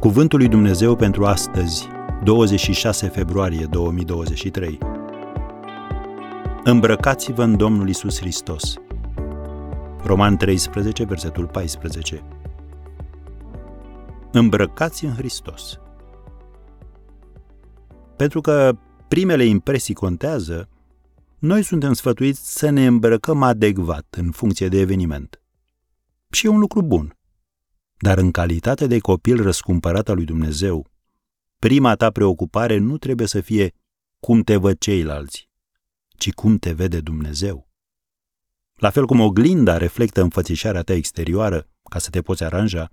Cuvântul lui Dumnezeu pentru astăzi, 26 februarie 2023. Îmbrăcați-vă în Domnul Isus Hristos. Roman 13, versetul 14. Îmbrăcați în Hristos. Pentru că primele impresii contează, noi suntem sfătuiți să ne îmbrăcăm adecvat în funcție de eveniment. Și e un lucru bun. Dar în calitate de copil răscumpărat al lui Dumnezeu, prima ta preocupare nu trebuie să fie cum te văd ceilalți, ci cum te vede Dumnezeu. La fel cum oglinda reflectă înfățișarea ta exterioară ca să te poți aranja,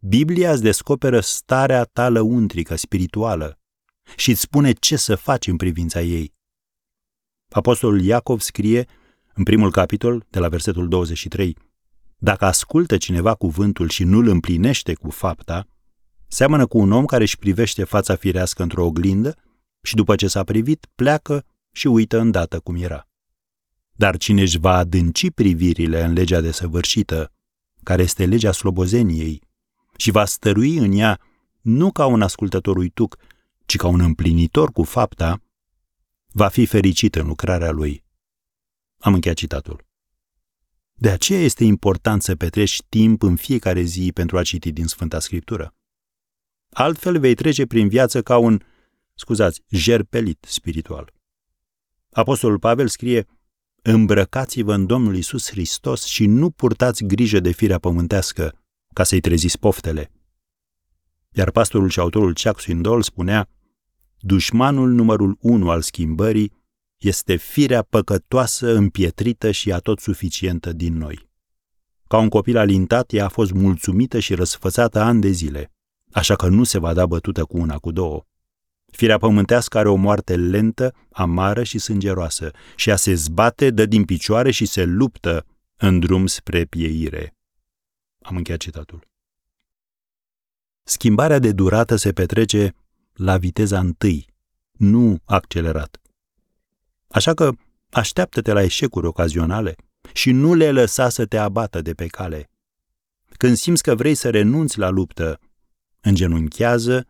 Biblia îți descoperă starea ta lăuntrică, spirituală, și îți spune ce să faci în privința ei. Apostolul Iacov scrie în primul capitol, de la versetul 23, Dacă ascultă cineva cuvântul și nu îl împlinește cu fapta, seamănă cu un om care își privește fața firească într-o oglindă și după ce s-a privit, pleacă și uită îndată cum era. Dar cine își va adânci privirile în legea desăvârșită, care este legea slobozeniei, și va stărui în ea nu ca un ascultător uituc, ci ca un împlinitor cu fapta, va fi fericit în lucrarea lui. Am încheiat citatul. De aceea este important să petreci timp în fiecare zi pentru a citi din Sfânta Scriptură. Altfel vei trece prin viață ca un, scuzați, jerpelit spiritual. Apostolul Pavel scrie, Îmbrăcați-vă în Domnul Isus Hristos și nu purtați grijă de firea pământească, ca să-i treziți poftele. Iar pastorul și autorul Chuck Swindoll spunea, dușmanul numărul unu al schimbării este firea păcătoasă, împietrită și atot suficientă din noi. Ca un copil alintat, ea a fost mulțumită și răsfățată ani de zile, așa că nu se va da bătută cu una, cu două. Firea pământească are o moarte lentă, amară și sângeroasă și ea se zbate, dă din picioare și se luptă în drum spre pieire. Am încheiat citatul. Schimbarea de durată se petrece la viteza întâi, nu accelerat. Așa că așteaptă-te la eșecuri ocazionale și nu le lăsa să te abată de pe cale. Când simți că vrei să renunți la luptă, îngenunchează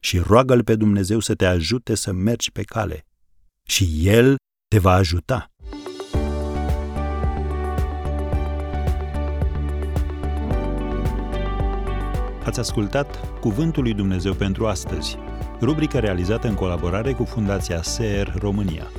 și roagă-L pe Dumnezeu să te ajute să mergi pe cale. Și El te va ajuta. Ați ascultat Cuvântul lui Dumnezeu pentru astăzi, rubrica realizată în colaborare cu Fundația SER România.